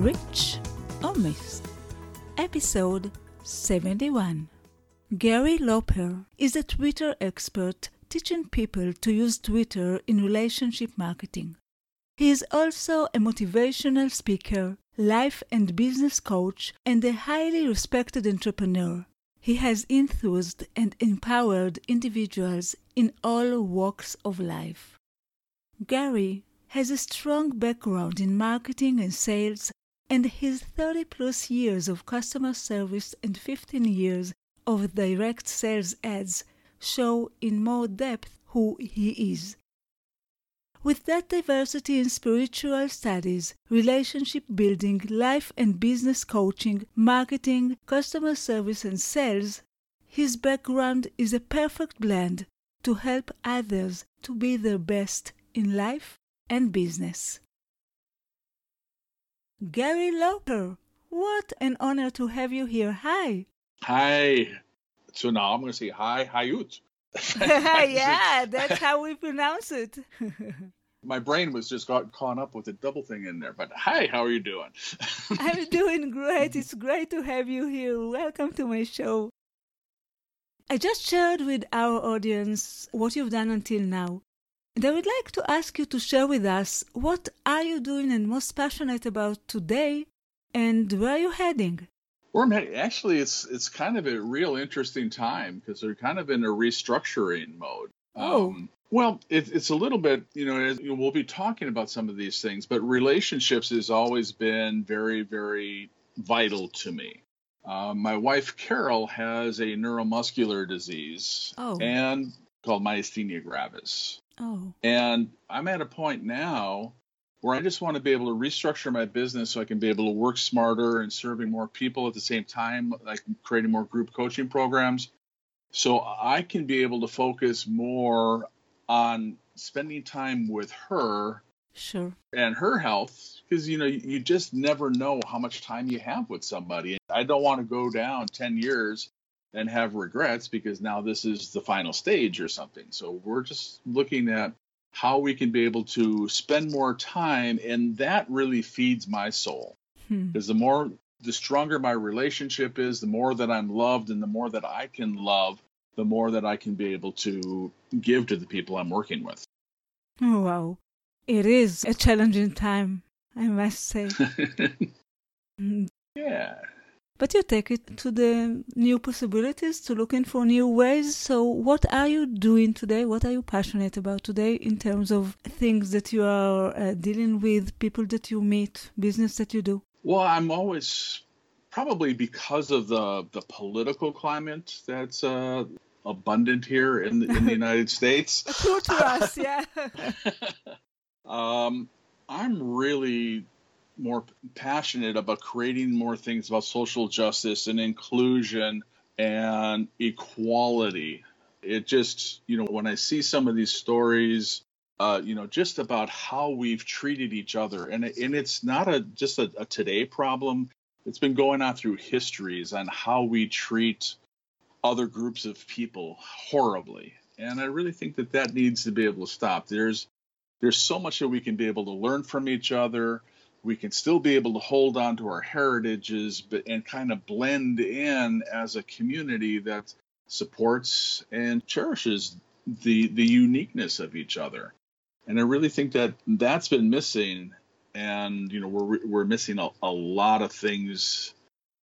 Reach or Miss, episode 71. Gary Loper is a Twitter expert teaching people to use Twitter in relationship marketing. He is also a motivational speaker, life and business coach, and a highly respected entrepreneur. He has enthused and empowered individuals in all walks of life. Gary has a strong background in marketing and sales and his 30 plus years of customer service and 15 years of direct sales ads show in more depth who he is. With that diversity in spiritual studies, relationship building, life and business coaching, marketing, customer service, and sales, his background is a perfect blend to help others to be their best in life and business. Gary Loper, what an honor to have you here. Hi. Hi. So now I'm going to say hi, hi, Hayut. yeah, that's how we pronounce it. My brain was just got caught up with the double thing in there. But hi, how are you doing? I'm doing great. It's great to have you here. Welcome to my show. I just shared with our audience what you've done until now. And I would like to ask you to share with us what are you doing and most passionate about today and where are you heading? Well, actually, it's it's kind of a real interesting time because they're kind of in a restructuring mode. Oh. Um, well, it, it's a little bit, you know, we'll be talking about some of these things, but relationships has always been very, very vital to me. Uh, my wife Carol has a neuromuscular disease Oh. and called myasthenia gravis. Oh. And I'm at a point now where I just want to be able to restructure my business so I can be able to work smarter and serving more people at the same time, like creating more group coaching programs. So I can be able to focus more on spending time with her Sure. and her health because you know you just never know how much time you have with somebody. I don't want to go down 10 years and have regrets because now this is the final stage or something. So we're just looking at how we can be able to spend more time and that really feeds my soul Hmm. because the more the stronger my relationship is the more that i'm loved and the more that i can love the more that i can be able to give to the people i'm working with Oh, wow. It is a challenging time, I must say. Mm, yeah But you take it to the new possibilities, to looking for new ways. So, what are you doing today? What are you passionate about today in terms of things that you are uh, dealing with, people that you meet, business that you do? well i'm always probably because of the the political climate that's uh abundant here in the, in the united states True to us, yeah. um, I'm really more passionate about creating more things about social justice and inclusion and equality. It just, you know, when I see some of these stories, uh, you know, just about how we've treated each other, and and it's not a just a, a today problem. It's been going on through histories on how we treat other groups of people horribly, and I really think that that needs to be able to stop. There's there's so much that we can be able to learn from each other. We can still be able to hold on to our heritages, but and kind of blend in as a community that supports and cherishes the the uniqueness of each other. And I really think that that's been missing. And you know, we're we're missing a, a lot of things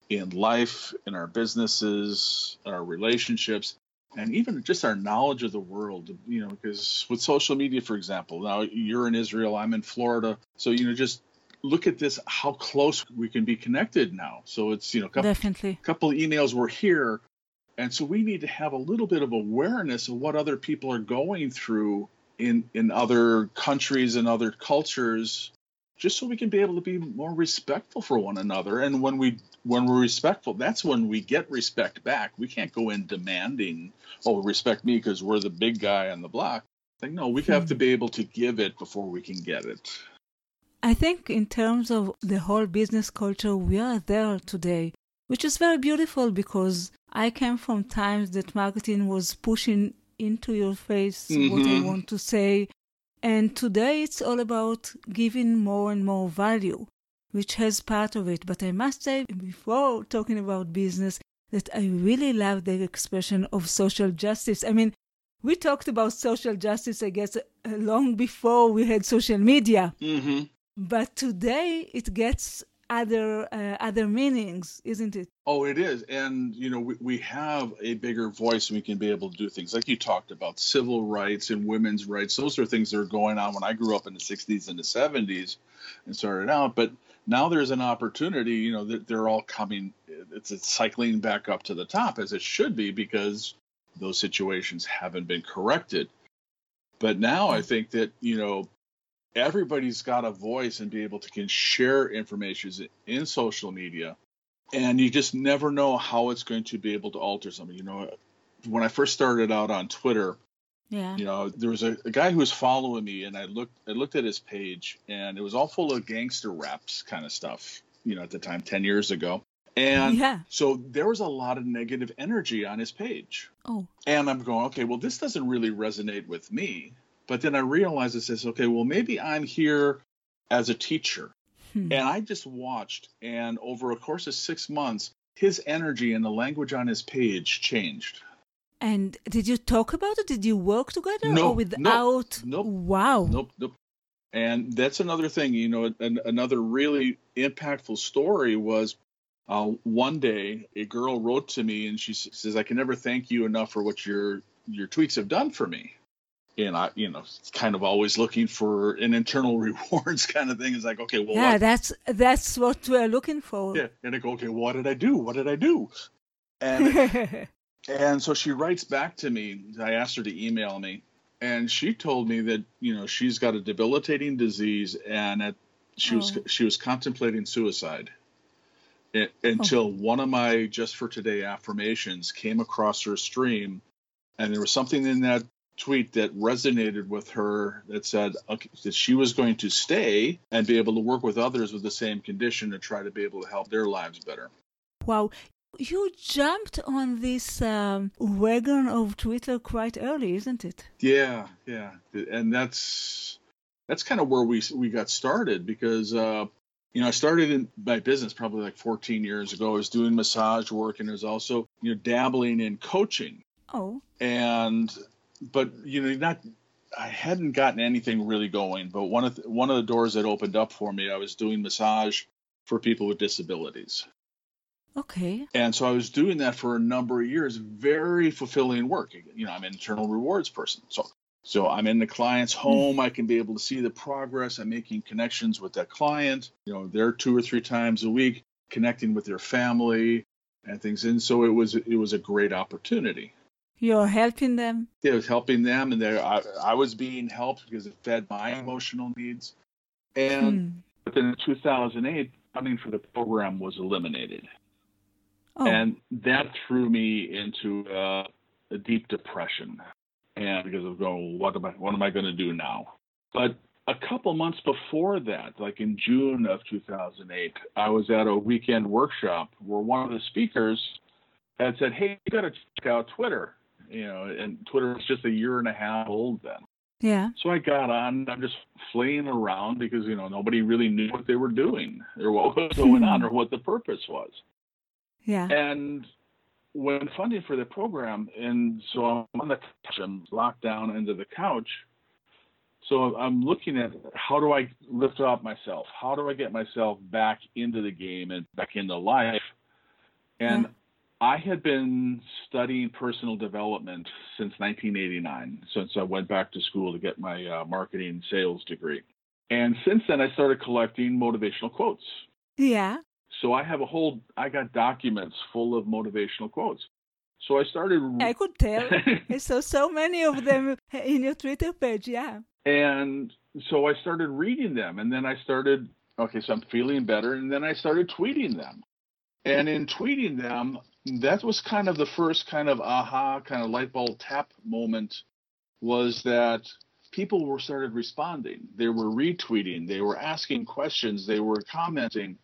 in life, in our businesses, our relationships and even just our knowledge of the world you know because with social media for example now you're in israel i'm in florida so you know just look at this how close we can be connected now so it's you know a couple, Definitely. couple of emails we're here and so we need to have a little bit of awareness of what other people are going through in in other countries and other cultures just so we can be able to be more respectful for one another. And when we when we're respectful, that's when we get respect back. We can't go in demanding, oh, respect me because we're the big guy on the block. Like, no, we have to hmm. be able to give it before we can get it. I think in terms of the whole business culture, we are there today, which is very beautiful because I came from times that marketing was pushing into your face mm-hmm. what I want to say. And today it's all about giving more and more value, which has part of it. But I must say, before talking about business, that I really love the expression of social justice. I mean, we talked about social justice, I guess, long before we had social media. Mm-hmm. But today it gets other uh, other meanings, isn't it? Oh, it is, and you know we, we have a bigger voice, and we can be able to do things like you talked about civil rights and women's rights. Those are things that are going on when I grew up in the '60s and the '70s and started out. But now there's an opportunity. You know, that they're all coming. It's, it's cycling back up to the top as it should be because those situations haven't been corrected. But now I think that you know everybody's got a voice and be able to can share information in social media. And you just never know how it's going to be able to alter something. You know when i first started out on twitter yeah. you know there was a, a guy who was following me and i looked i looked at his page and it was all full of gangster raps kind of stuff you know at the time 10 years ago. And yeah. so there was a lot of negative energy on his page. Oh. And i'm going okay well this doesn't really resonate with me but then I realized it says, okay, well, maybe I'm here as a teacher. Hmm. And I just watched, and over a course of six months, his energy and the language on his page changed. And did you talk about it? Did you work together no, or without? Nope, nope. Wow. Nope, nope. And that's another thing, you know, an, another really impactful story was uh, one day a girl wrote to me and she says, I can never thank you enough for what your your tweets have done for me and I, you know, kind of always looking for an internal rewards kind of thing. It's like, okay, well, yeah, what? that's that's what we're looking for. Yeah, and I go, okay, what did I do? What did I do? And and so she writes back to me. I asked her to email me, and she told me that you know she's got a debilitating disease, and at, she oh. was she was contemplating suicide. It, oh. until oh. one of my just for today affirmations came across her stream and there was something in that tweet that resonated with her that said okay, that she was going to stay and be able to work with others with the same condition to try to be able to help their lives better. Wow. You jumped on this um, wagon of Twitter quite early, isn't it? Yeah, yeah, and that's that's kind of where we we got started because uh, you know I started in my business probably like 14 years ago. I was doing massage work and I was also you know dabbling in coaching. Oh. And but you know, not I hadn't gotten anything really going. But one of the, one of the doors that opened up for me, I was doing massage for people with disabilities. Okay. And so I was doing that for a number of years, very fulfilling work. You know, I'm an internal rewards person. So so I'm in the client's hmm. home. I can be able to see the progress. I'm making connections with that client. You know, they're two or three times a week connecting with their family and things. And so it was it was a great opportunity. You're helping them. It was helping them, and I, I was being helped because it fed my emotional needs. And hmm. but then in 2008, funding for the program was eliminated, oh. and that threw me into uh, a deep depression. And because of going, what am I, what am I going to do now? But a couple months before that, like in June of 2008, I was at a weekend workshop where one of the speakers had said, "Hey, you got to check out Twitter." You know, and Twitter was just a year and a half old then. Yeah. So I got on. I'm just flaying around because you know nobody really knew what they were doing or what was going on hmm. or what the purpose was. Yeah. And when funding for the program, and so I'm on the couch, I'm locked down into the couch. So I'm looking at how do I lift up myself? How do I get myself back into the game and back into life? And yeah. I had been studying personal development since 1989, since I went back to school to get my uh, marketing sales degree. And since then, I started collecting motivational quotes. Yeah. So I have a whole, I got documents full of motivational quotes. So I started. I could tell. I saw so many of them in your Twitter page. Yeah. And so I started reading them, and then I started. Okay, so I'm feeling better, and then I started tweeting them. And in tweeting them, that was kind of the first kind of aha, kind of light bulb tap moment. Was that people were started responding. They were retweeting. They were asking questions. They were commenting.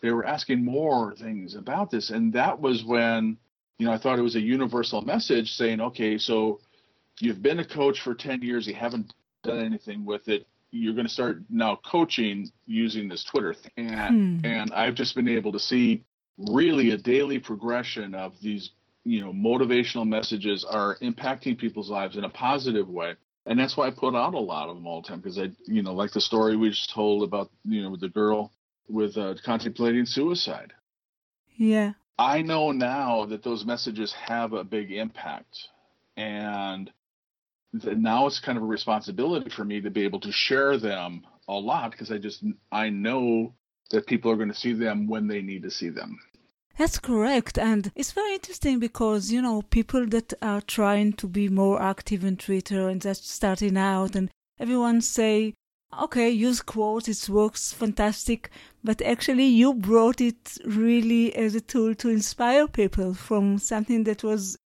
They were asking more things about this, and that was when you know, I thought it was a universal message saying, okay, so you've been a coach for 10 years, you haven't done anything with it. You're going to start now coaching using this Twitter thing. And, hmm. and I've just been able to see really a daily progression of these, you know, motivational messages are impacting people's lives in a positive way. And that's why I put out a lot of them all the time because I, you know, like the story we just told about, you know, the girl with uh, contemplating suicide. Yeah. I know now that those messages have a big impact. And now it's kind of a responsibility for me to be able to share them a lot because I just I know that people are going to see them when they need to see them. That's correct. And it's very interesting because, you know, people that are trying to be more active in Twitter and just starting out and everyone say, okay, use quotes, it works fantastic, but actually you brought it really as a tool to inspire people from something that was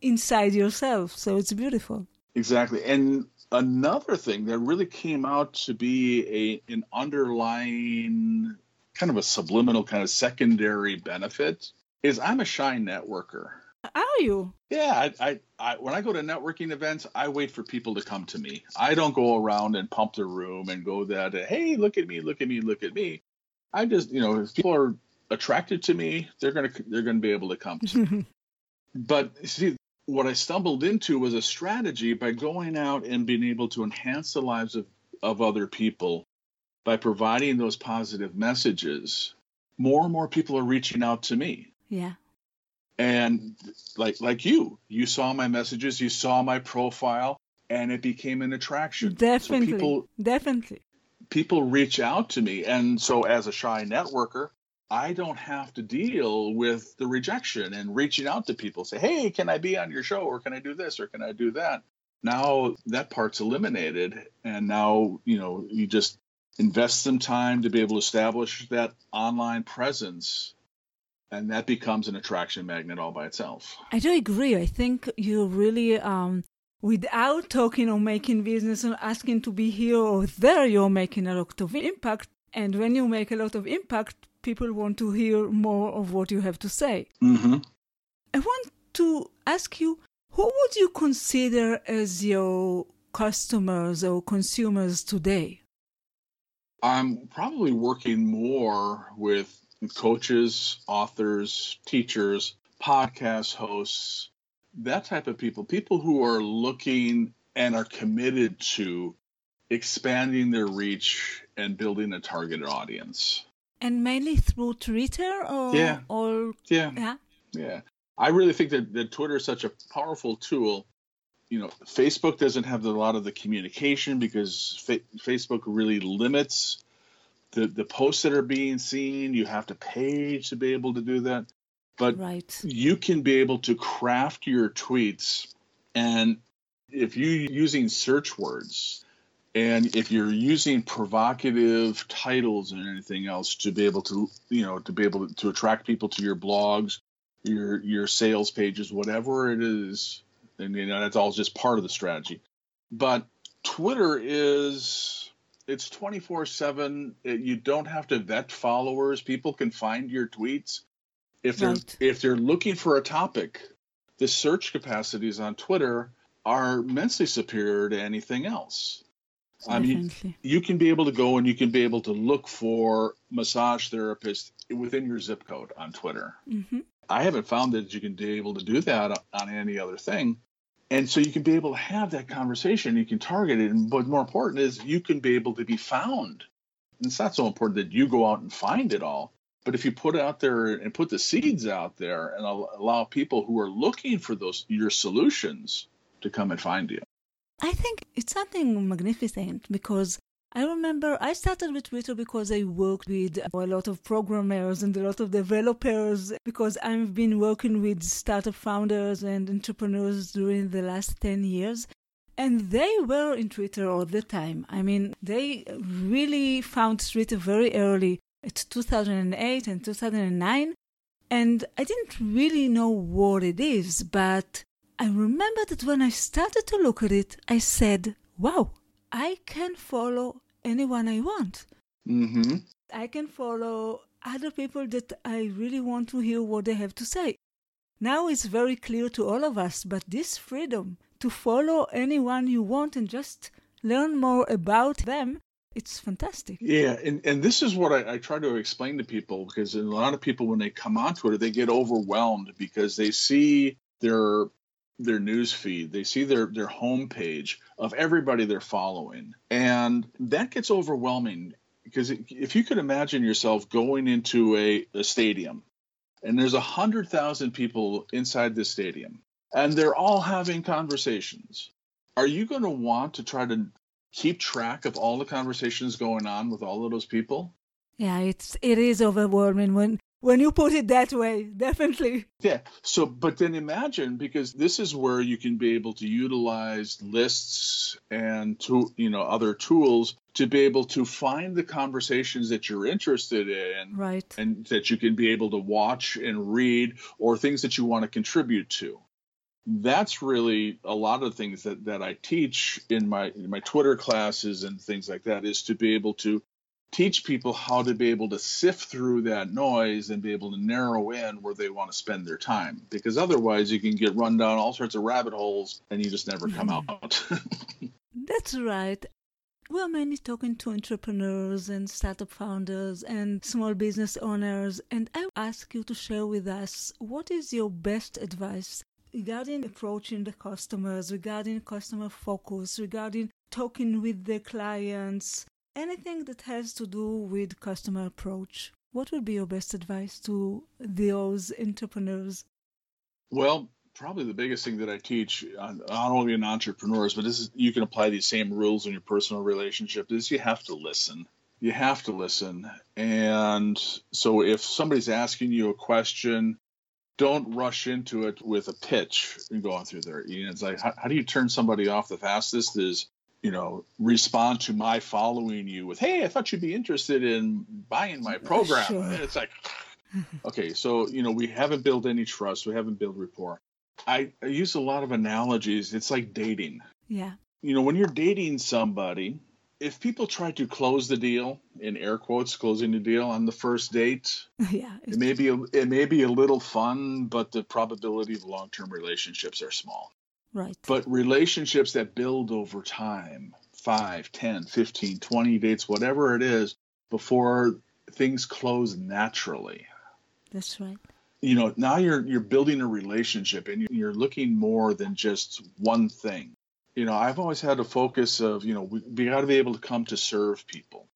inside yourself. So it's beautiful. Exactly. And another thing that really came out to be a an underlying kind of a subliminal kind of secondary benefit is I'm a shy networker. Are you? Yeah, I, I, I, when I go to networking events, I wait for people to come to me. I don't go around and pump the room and go that, hey, look at me, look at me, look at me. I just, you know, if people are attracted to me, they're gonna they're gonna be able to come. To me. but see, what I stumbled into was a strategy by going out and being able to enhance the lives of, of other people by providing those positive messages. More and more people are reaching out to me. Yeah. And like like you you saw my messages you saw my profile and it became an attraction. Definitely. so people, definitely. people reach out to me. And so as a shy networker i don't have to deal with the rejection and reaching out to people. Say hey can i be on your show? Or can i do this? Or can i do that? Now that part's eliminated. And now you know you just invest some time to be able to establish that online presence and that becomes an attraction magnet all by itself. I do agree. I think you really, um, without talking or making business or asking to be here or there, you're making a lot of impact. And when you make a lot of impact, people want to hear more of what you have to say. Mm-hmm. I want to ask you who would you consider as your customers or consumers today? I'm probably working more with coaches, authors, teachers, podcast hosts, that type of people, people who are looking and are committed to expanding their reach and building a targeted audience. And mainly through Twitter or yeah. or yeah. Yeah. Yeah. I really think that, that Twitter is such a powerful tool. You know, Facebook doesn't have a lot of the communication because fa- Facebook really limits the the posts that are being seen you have to pay to be able to do that but right. you can be able to craft your tweets and if you're using search words and if you're using provocative titles and anything else to be able to you know to be able to attract people to your blogs your your sales pages whatever it is and you know that's all just part of the strategy. But twitter is it's 24 7 you don't have to vet followers. People can find your tweets. If they're right. if they're looking for a topic the search capacities on twitter are immensely superior to anything else. I mean you can be able to go and you can be able to look for massage therapists within your zip code on twitter. Mm-hmm. i haven't found that you can be able to do that on any other thing and so you can be able to have that conversation you can target it and but more important is you can be able to be found. And it's not so important that you go out and find it all but if you put it out there and put the seeds out there and allow people who are looking for those your solutions to come and find you. I think it's something magnificent because I remember I started with Twitter because I worked with a lot of programmers and a lot of developers because I've been working with startup founders and entrepreneurs during the last 10 years. And they were in Twitter all the time. I mean, they really found Twitter very early. It's 2008 and 2009. And I didn't really know what it is, but I remember that when I started to look at it, I said, wow, I can follow anyone I want. Mm-hmm. I can follow other people that I really want to hear what they have to say. Now it's very clear to all of us, but this freedom to follow anyone you want and just learn more about them, it's fantastic. Yeah, and, and this is what I, I try to explain to people because a lot of people, when they come on Twitter, they get overwhelmed because they see their their news feed, they see their their homepage of everybody they're following, and that gets overwhelming because if you could imagine yourself going into a, a stadium and there's a hundred thousand people inside the stadium and they're all having conversations, are you going to want to try to keep track of all the conversations going on with all of those people? Yeah, it's it is overwhelming when when you put it that way, definitely. Yeah. So, but then imagine because this is where you can be able to utilize lists and to you know other tools to be able to find the conversations that you're interested in, right? And that you can be able to watch and read, or things that you want to contribute to. That's really a lot of things that, that I teach in my in my Twitter classes and things like that is to be able to teach people how to be able to sift through that noise and be able to narrow in where they want to spend their time. Because otherwise you can get run down all sorts of rabbit holes and you just never come mm-hmm. out. That's right. We're mainly talking to entrepreneurs and startup founders and small business owners. And i ask you to share with us what is your best advice regarding approaching the customers regarding customer focus regarding talking with the clients anything that has to do with customer approach. What would be your best advice to those entrepreneurs? Well, probably the biggest thing that I teach, uh, not only in entrepreneurs, but this is you can apply these same rules in your personal relationship. Is you have to listen. You have to listen, and so if somebody's asking you a question, don't rush into it with a pitch and going through there. You know, it's like how, how do you turn somebody off the fastest? Is you know, respond to my following you with, "Hey, I thought you'd be interested in buying my program." Sure. And it's like, okay, so you know, we haven't built any trust, we haven't built rapport. I, I use a lot of analogies. It's like dating. Yeah. You know, when you're dating somebody, if people try to close the deal in air quotes closing the deal on the first date yeah it may be a, it may be a little fun but the probability of long-term relationships are small Right. But relationships that build over time 5, 10, 15, 20 dates, whatever it is, before things close naturally. That's right. You know, now you're you're building a relationship and you're looking more than just one thing. You know, I've always had a focus of, you know, we, we got to be able to come to serve people.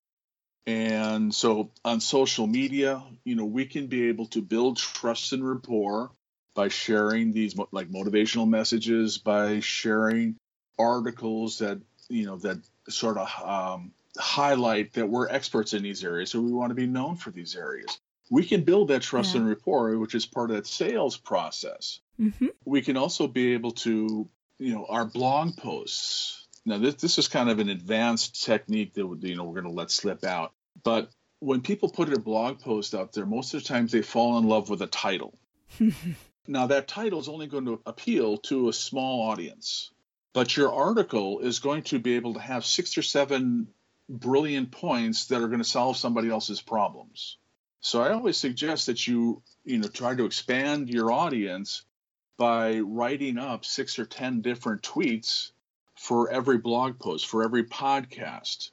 And so on social media, you know, we can be able to build trust and rapport by sharing these like motivational messages, by sharing articles that you know that sort of um, highlight that we're experts in these areas, so we want to be known for these areas. We can build that trust yeah. and rapport, which is part of that sales process. Mm-hmm. We can also be able to, you know, our blog posts. Now, this this is kind of an advanced technique that you know we're going to let slip out, but when people put a blog post out there, most of the times they fall in love with a title. Now, that title is only going to appeal to a small audience, but your article is going to be able to have six or seven brilliant points that are going to solve somebody else's problems. So I always suggest that you, you know, try to expand your audience by writing up six or 10 different tweets for every blog post, for every podcast.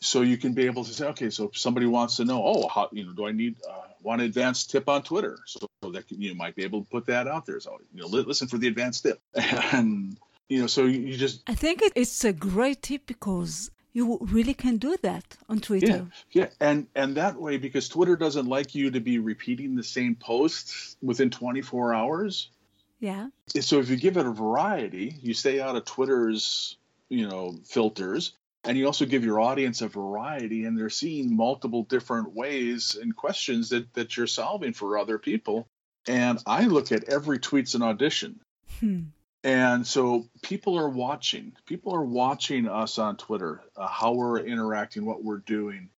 So you can be able to say, okay, so if somebody wants to know, oh, how, you know, do I need uh, one advanced tip on Twitter? So that you might be able to put that out there. So you know, listen for the advanced tip, and you know, so you just. I think it's a great tip because you really can do that on Twitter. Yeah, yeah, and and that way because Twitter doesn't like you to be repeating the same post within 24 hours. Yeah. So if you give it a variety, you stay out of Twitter's you know filters and you also give your audience a variety and they're seeing multiple different ways and questions that, that you're solving for other people and i look at every tweet's an audition Hmm. and so people are watching people are watching us on twitter uh, how we're interacting what we're doing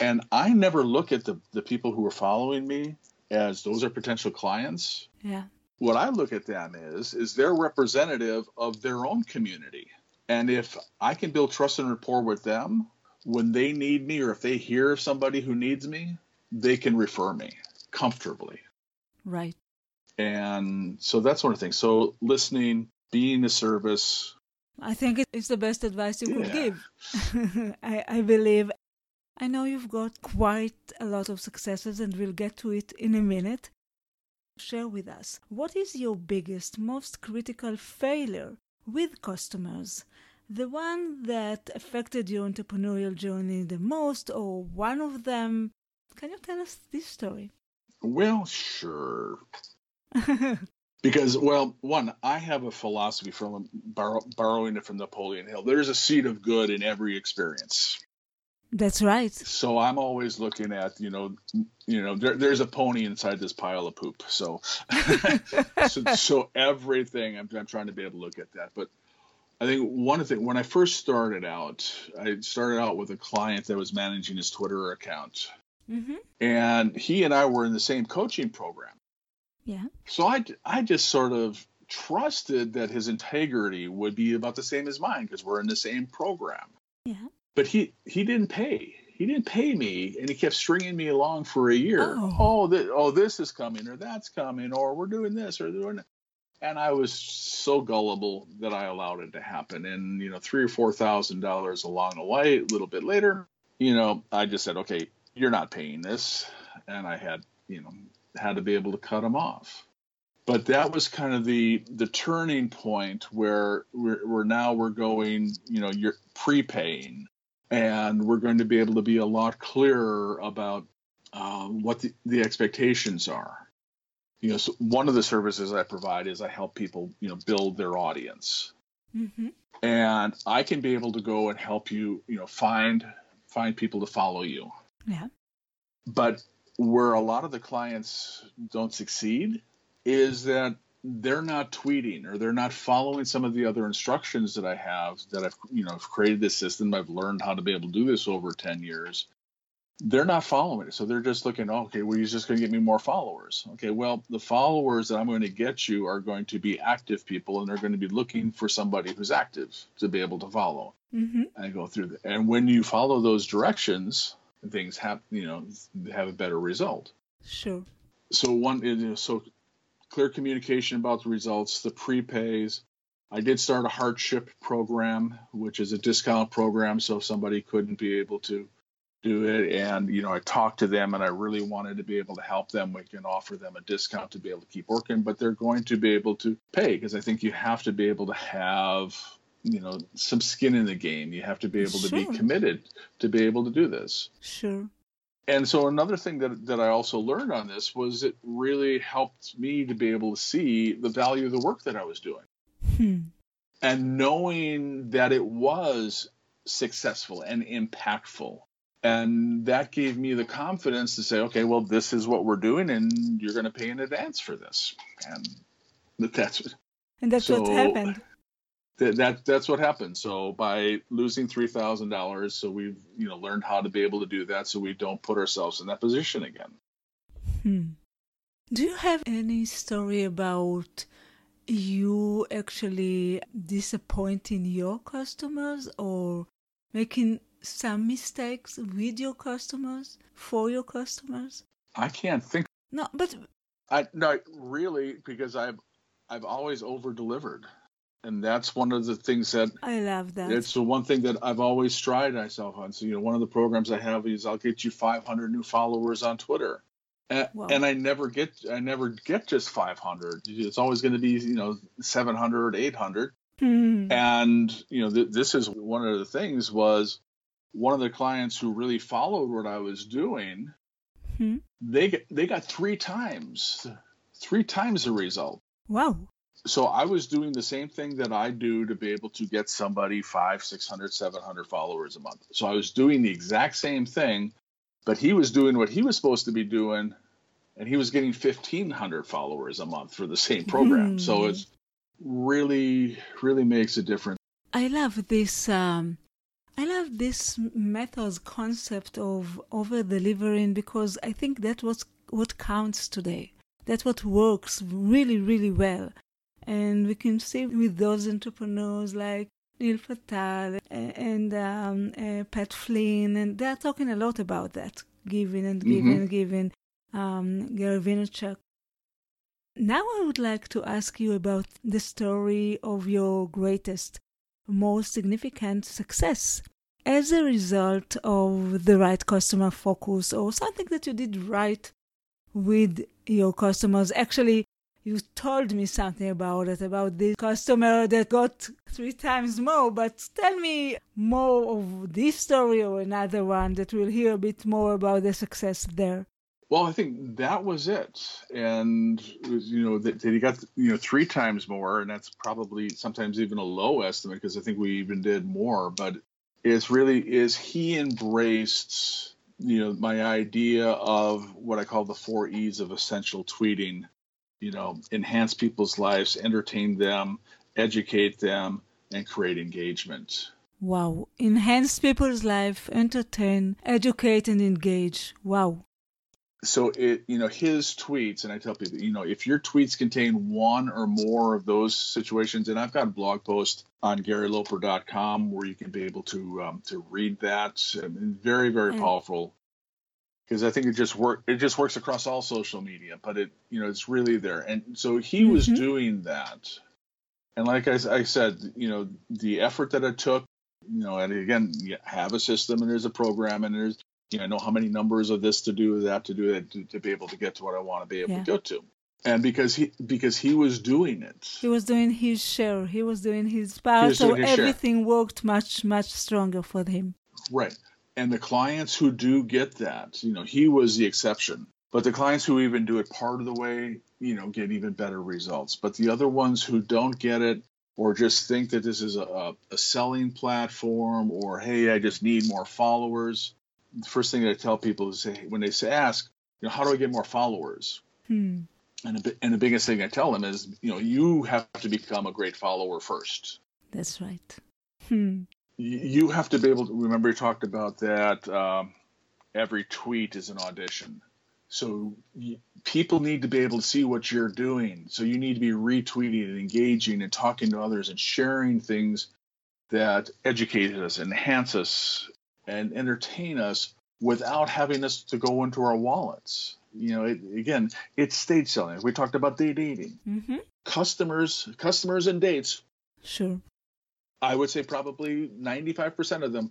and i never look at the, the people who are following me as those are potential clients Yeah. what I look at them is is they're representative of their own community. And if I can build trust and rapport with them when they need me or if they hear of somebody who needs me, they can refer me comfortably. Right. And so that's one of the things. So listening, being a service. I think it's the best advice you could Yeah. give. I, I believe. I know you've got quite a lot of successes, and we'll get to it in a minute. Share with us what is your biggest, most critical failure with customers? The one that affected your entrepreneurial journey the most, or one of them? Can you tell us this story? Well, sure. Because, well, one, I have a philosophy from borrow, borrowing it from Napoleon Hill. There's a seed of good in every experience. That's right. so I'm always looking at you know you know there, there's a pony inside this pile of poop so so, so everything I'm, I'm trying to be able to look at that but I think one of the things when I first started out I started out with a client that was managing his Twitter account Mm-hmm. and he and I were in the same coaching program Yeah. so I I just sort of trusted that his integrity would be about the same as mine because we're in the same program Yeah. but he he didn't pay. He didn't pay me, and he kept stringing me along for a year. Oh. Oh, th- oh, this is coming, or that's coming, or we're doing this, or doing that. And I was so gullible that I allowed it to happen. And you know, three or four thousand dollars along the way, a little bit later, you know, I just said, okay, you're not paying this, and I had, you know, had to be able to cut them off. But that was kind of the the turning point where we're, we're now we're going, you know, you're prepaying and we're going to be able to be a lot clearer about uh, what the, the expectations are. You know, so one of the services I provide is I help people, you know, build their audience, Mm-hmm. and I can be able to go and help you, you know, find find people to follow you. Yeah. But where a lot of the clients don't succeed is that they're not tweeting or they're not following some of the other instructions that I have that I've you know I've created this system I've learned how to be able to do this over 10 years they're not following it. So they're just looking oh, okay well you're just going to get me more followers. Okay well the followers that I'm going to get you are going to be active people and they're going to be looking for somebody who's active to be able to follow. Mm-hmm. and go through the, and when you follow those directions things have you know have a better result. Sure. so one so clear communication about the results the prepays. I did start a hardship program which is a discount program so if somebody couldn't be able to do it and you know i talked to them and i really wanted to be able to help them we can offer them a discount to be able to keep working but they're going to be able to pay because i think you have to be able to have you know some skin in the game you have to be able to Sure. be committed to be able to do this Sure. and so another thing that that I also learned on this was it really helped me to be able to see the value of the work that I was doing. Hmm. And knowing that it was successful and impactful. And that gave me the confidence to say, okay, well, this is what we're doing, and you're going to pay in advance for this. And that- that's And that's what happened. that, that that's what happened. So by losing three thousand dollars, so we've you know learned how to be able to do that, so we don't put ourselves in that position again. Hmm. Do you have any story about you actually disappointing your customers or making some mistakes with your customers for your customers? I can't think. No, but I no really because I've I've always over delivered, and that's one of the things that I love that. it's the one thing that I've always strided myself on. So you know, one of the programs I have is I'll get you 500 new followers on Twitter. And, Wow. and I never get I never get just 500. It's always going to be you know 700, 800. Hmm. And you know, th- this is one of the things was one of the clients who really followed what I was doing. Hmm. They they got three times, three times the result. Wow. so I was doing the same thing that I do to be able to get somebody five, six hundred, seven hundred followers a month. So I was doing the exact same thing, but he was doing what he was supposed to be doing, and he was getting 1,500 followers a month for the same program. So Hmm. it's really, really makes a difference. I love this. Um, I love this method's concept of over delivering because I think that's what what counts today. That's what works really, really well, and we can see with those entrepreneurs like Neil Patel and um, uh, Pat Flynn, and they're talking a lot about that, giving and giving Mhm. and giving. Um, Gary Vaynerchuk. Now I would like to ask you about the story of your greatest most significant success as a result of the right customer focus or something that you did right with your customers. Actually, you told me something about it, about the customer that got three times more, but tell me more of this story or another one that we'll hear a bit more about the success there. Well, I think that was it, and you know that, that he got you know three times more, and that's probably sometimes even a low estimate because I think we even did more. But it's really is he embraced you know my idea of what I call the four E's of essential tweeting, you know, enhance people's lives, entertain them, educate them, and create engagement. Wow. Enhance people's life, entertain, educate, and engage. Wow. So it you know his tweets and i tell people you know if your tweets contain one or more of those situations and i've got a blog post on garyloper.com where you can be able to um, to read that very very Mm. powerful because i think it just work it just works across all social media but it you know it's really there and so he was Mhm. doing that and like I said you know the effort that it took you know and again you have a system and there's a program and there's you know, I know how many numbers of this to do, that to do, that to, to be able to get to what I want to be able Yeah. to go to. And because he because he was doing it, He was doing his share. He was doing his part, so his share. everything worked much, much stronger for him. right? And the clients who do get that, you know, he was the exception. But the clients who even do it part of the way, you know, get even better results. But the other ones who don't get it or just think that this is a, a selling platform or hey, I just need more followers. The first thing that I tell people is say when they say ask, you know, how do I get more followers? Hmm. And the, and the biggest thing I tell them is, you know, you have to become a great follower first. That's right. Hmm. You have to be able to remember. You talked about that. Um, every tweet is an audition. So y- people need to be able to see what you're doing. So you need to be retweeting and engaging and talking to others and sharing things that educate us, enhance us, and entertain us without having us to go into our wallets. You know, it, again, it's stage selling. We talked about day dating. Mm-hmm. Customers, customers and dates. Sure. I would say probably 95% of them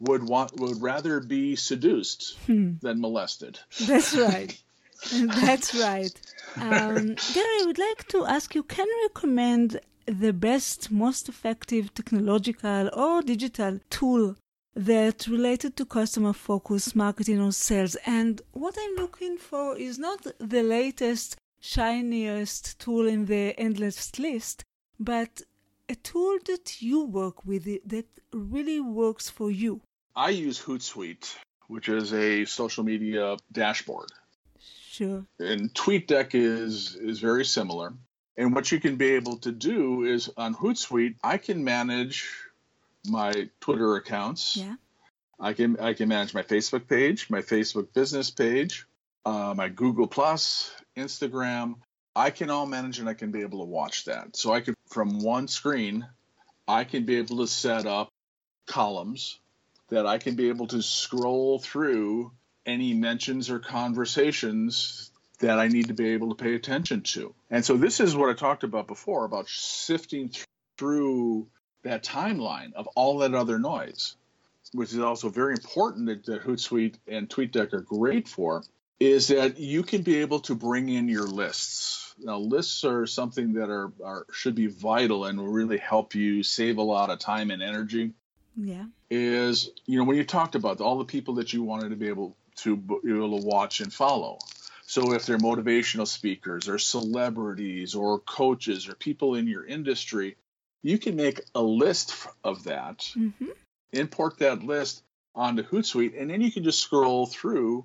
would want would rather be seduced Hmm. than molested. That's right. That's right. Um, Gary, I would like to ask you can you recommend the best, most effective technological or digital tool that related to customer focus marketing or sales? And what I'm looking for is not the latest, shiniest tool in the endless list, but a tool that you work with that really works for you. I use Hootsuite, which is a social media dashboard. Sure. And TweetDeck is is very similar. And what you can be able to do is on Hootsuite, I can manage my Twitter accounts. Yeah. I can I can manage my Facebook page, my Facebook business page, uh, my Google Plus, Instagram. I can all manage and I can be able to watch that. So I can from one screen, I can be able to set up columns that I can be able to scroll through any mentions or conversations that I need to be able to pay attention to. And so this is what I talked about before about sifting through that timeline of all that other noise, which is also very important that, that Hootsuite and TweetDeck are great for, is that you can be able to bring in your lists. Now, lists are something that are, are should be vital and will really help you save a lot of time and energy Yeah. is you know when you talked about all the people that you wanted to be able to be able to watch and follow So if they're motivational speakers or celebrities or coaches or people in your industry, you can make a list of that, Mm-hmm. import that list onto Hootsuite, and then you can just scroll through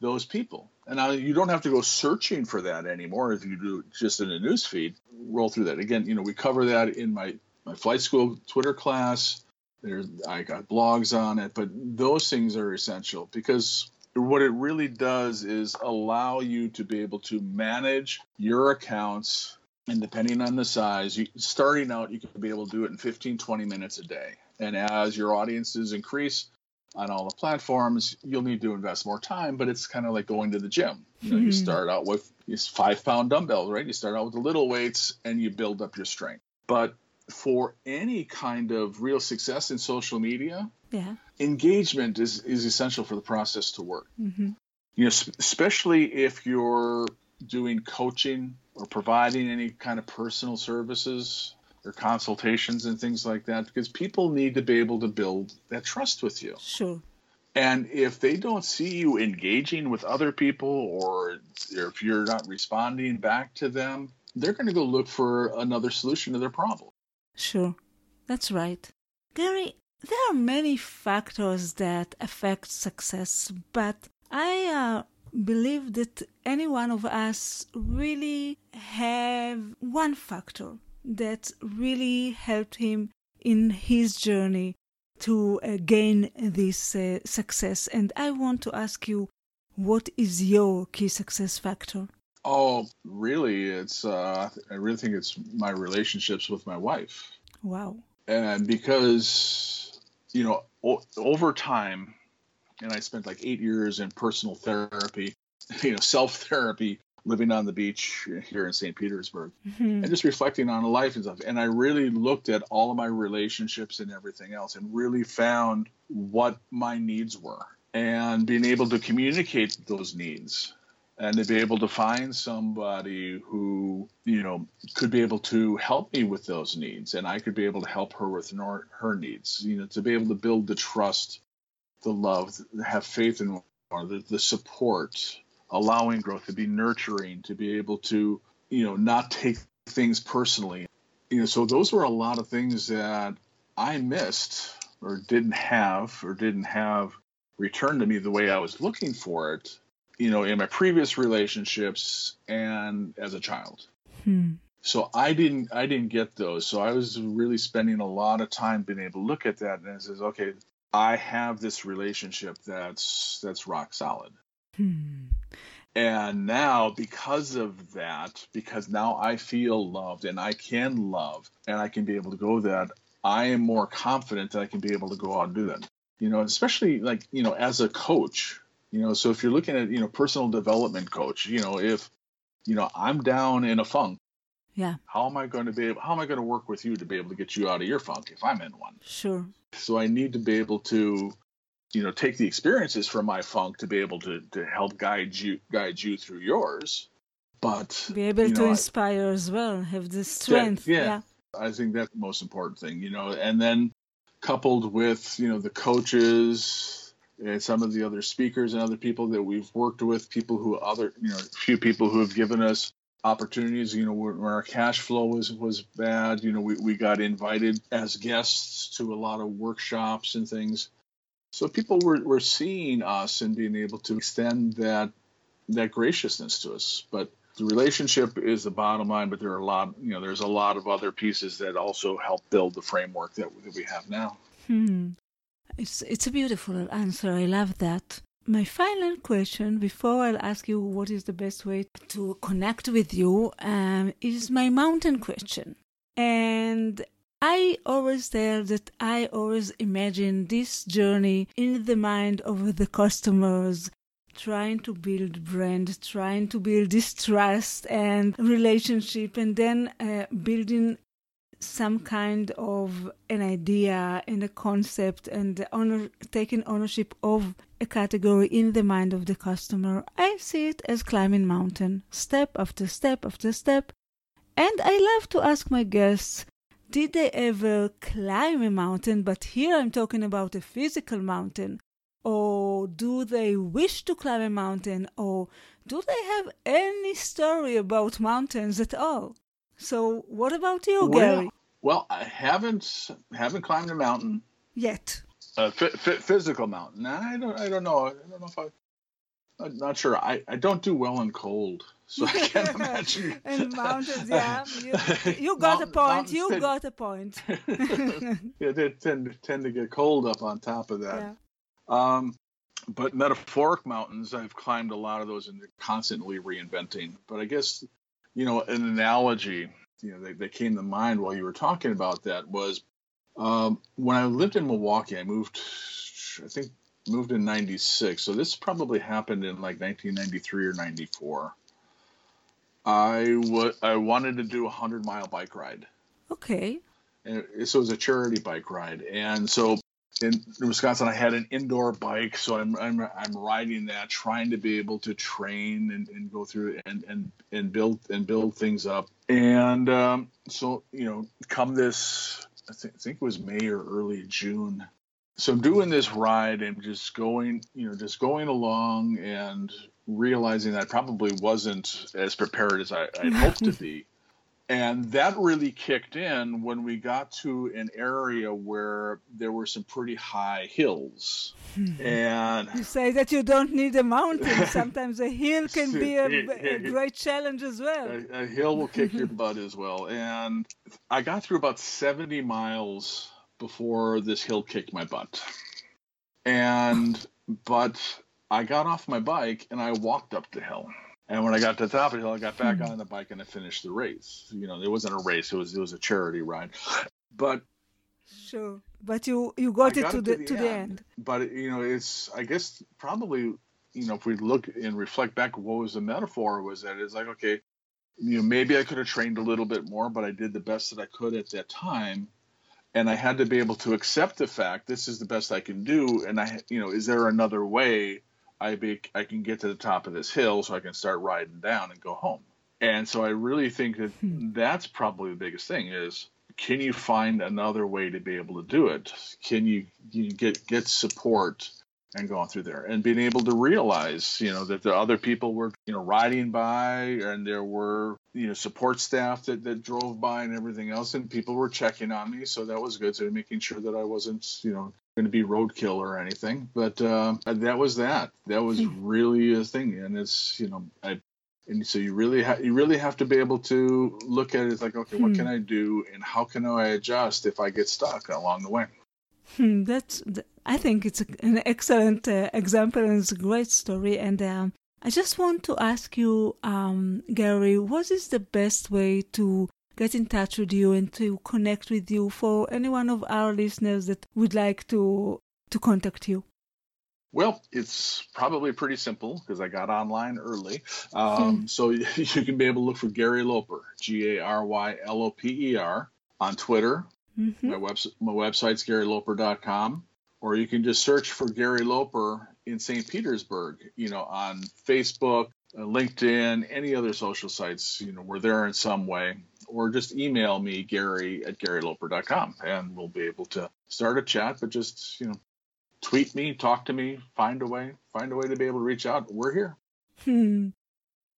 those people. And now you don't have to go searching for that anymore if you do just in a news feed. Roll through that. Again, you know, we cover that in my, my flight school Twitter class. There's I got blogs on it, but those things are essential because what it really does is allow you to be able to manage your accounts and depending on the size you starting out you can be able to do it in 15 20 minutes a day and as your audiences increase on all the platforms you'll need to invest more time but it's kind of like going to the gym you know you Hmm. start out with these five pound dumbbells right you start out with the little weights and you build up your strength but for any kind of real success in social media Yeah. engagement is, is essential for the process to work Mm-hmm. you know especially if you're doing coaching or providing any kind of personal services or consultations and things like that because people need to be able to build that trust with you Sure. and if they don't see you engaging with other people or if you're not responding back to them they're going to go look for another solution to their problem Sure. That's right. Gary, there are many factors that affect success, but I uh, believe that any one of us really have one factor that really helped him in his journey to uh, gain this uh, success. And I want to ask you, what is your key success factor? Oh, really? It's uh, I really think it's my relationships with my wife, Wow. and because you know o- over time, and I spent like eight years in personal therapy, you know, self therapy, living on the beach here in St. Petersburg, Mhm. and just reflecting on life and stuff. And I really looked at all of my relationships and everything else, and really found what my needs were, and being able to communicate those needs and to be able to find somebody who you know could be able to help me with those needs and i could be able to help her with her needs you know to be able to build the trust the love have faith in one the, the support allowing growth to be nurturing to be able to you know not take things personally you know so those were a lot of things that i missed or didn't have or didn't have returned to me the way i was looking for it you know, in my previous relationships and as a child. Hmm. So I didn't I didn't get those. So I was really spending a lot of time being able to look at that and it says, okay, I have this relationship that's that's rock solid. Hmm. And now because of that, because now I feel loved and I can love and I can be able to go that, I am more confident that I can be able to go out and do that. You know, especially like, you know, as a coach, you know, so if you're looking at, you know, personal development coach, you know, if, you know, I'm down in a funk, Yeah, how am I going to be able, how am I going to work with you to be able to get you out of your funk if I'm in one? sure. So I need to be able to, you know, take the experiences from my funk to be able to, to help guide you guide you through yours. But Be able you to know, I- inspire as well, have the strength. yeah. yeah. I think that's the most important thing, you know, and then coupled with, you know, the coaches and some of the other speakers and other people that we've worked with, people who other, you know, a few people who have given us opportunities, you know, where our cash flow was, was bad, you know, we, we got invited as guests to a lot of workshops and things. So people were, were seeing us and being able to extend that, that graciousness to us. But the relationship is the bottom line, but there are a lot, you know, there's a lot of other pieces that also help build the framework that, that we have now. Hmm. It's it's a beautiful answer. I love that. My final question before I'll ask you what is the best way to connect with you um, is my mountain question. And I always tell that I always imagine this journey in the mind of the customers, trying to build brand, trying to build this trust and relationship, and then uh, building some kind of an idea and a concept and honor, taking ownership of a category in the mind of the customer. I see it as climbing mountain, step after step after step. And I love to ask my guests, did they ever climb a mountain? But here I'm talking about a physical mountain. or do they wish to climb a mountain, or do they have any story about mountains at all? So, what about you, well, Gary? Well, I haven't haven't climbed a mountain yet. A physical mountain. I don't. I don't know. I don't know if I. I'm not sure. I, I don't do well in cold, so I can't imagine. and mountains, yeah. You, you got Mountain, a point. You tend, got a point. yeah, they tend tend to get cold up on top of that. Yeah. Um, but metaphoric mountains, I've climbed a lot of those and they're constantly reinventing. But I guess, you know, an analogy, you know, that, that came to mind while you were talking about that was um, when I lived in Milwaukee, I moved, I think, moved in 96. So this probably happened in like 1993 or 94. I, w- I wanted to do a 100 mile bike ride. Okay. And so it was a charity bike ride. And so in Wisconsin, I had an indoor bike, so I'm I'm, I'm riding that, trying to be able to train and, and go through and, and and build and build things up. And um, so you know, come this, I think, I think it was May or early June. So I'm doing this ride and just going, you know, just going along and realizing that I probably wasn't as prepared as I, I'd hoped to be and that really kicked in when we got to an area where there were some pretty high hills. Hmm. and you say that you don't need a mountain. Sometimes a hill can be a, a great challenge as well. A, a hill will kick your butt as well. And I got through about 70 miles before this hill kicked my butt. And, but I got off my bike and I walked up the hill. And when I got to the top of the hill, I got back mm-hmm. on the bike and I finished the race. You know, it wasn't a race; it was it was a charity ride. But sure, but you you got, it, got to, it the, to the, to end. the end. But you know, it's I guess probably you know if we look and reflect back, what was the metaphor? Was that it's like okay, you know, maybe I could have trained a little bit more, but I did the best that I could at that time. And I had to be able to accept the fact this is the best I can do. And I, you know, is there another way? I be I can get to the top of this hill so I can start riding down and go home. And so I really think that hmm. that's probably the biggest thing is can you find another way to be able to do it? Can you, you get get support and going through there and being able to realize, you know, that the other people were, you know, riding by and there were, you know, support staff that, that drove by and everything else and people were checking on me. So that was good. So making sure that I wasn't, you know, going to be roadkill or anything. But uh, that was that. That was hmm. really a thing, and it's you know, I, and so you really ha- you really have to be able to look at it as like, okay, what can hmm. I do, and how can I adjust if I get stuck along the way. Hmm, that's I think it's an excellent uh, example and it's a great story. And um, I just want to ask you, um, Gary, what is the best way to get in touch with you and to connect with you for any one of our listeners that would like to to contact you? Well, it's probably pretty simple because I got online early. Um, hmm. So you can be able to look for Gary Loper, G A R Y L O P E R, on Twitter. Mm-hmm. My, website, my website's garyloper.com. Or you can just search for Gary Loper in St. Petersburg, you know, on Facebook, uh, LinkedIn, any other social sites. You know, we're there in some way or just email me, Gary at GaryLoper.com, and we'll be able to start a chat. But just, you know, tweet me, talk to me, find a way, find a way to be able to reach out. We're here. Hmm.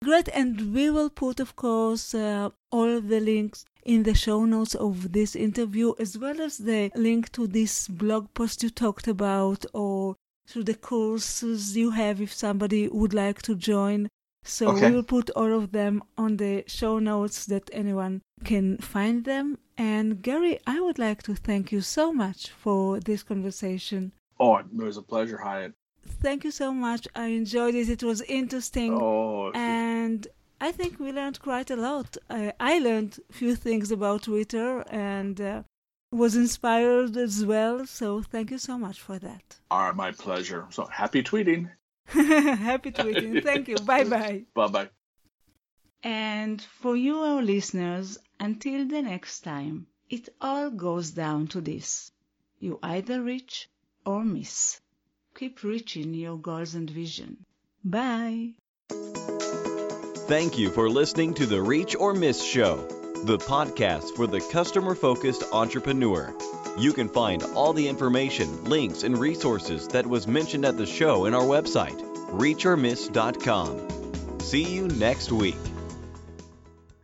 Great. And we will put, of course, uh, all the links in the show notes of this interview, as well as the link to this blog post you talked about, or to the courses you have if somebody would like to join. So okay. we will put all of them on the show notes that anyone can find them. And Gary, I would like to thank you so much for this conversation. Oh, it was a pleasure, Hyatt. Thank you so much. I enjoyed it. It was interesting. Oh, and I think we learned quite a lot. Uh, I learned a few things about Twitter and uh, was inspired as well. So thank you so much for that. All right, my pleasure. So happy tweeting. Happy tweeting. Thank you. Bye bye. Bye bye. And for you, our listeners, until the next time, it all goes down to this you either reach or miss. Keep reaching your goals and vision. Bye. Thank you for listening to the Reach or Miss Show, the podcast for the customer focused entrepreneur. You can find all the information, links, and resources that was mentioned at the show in our website, reachormiss.com. See you next week.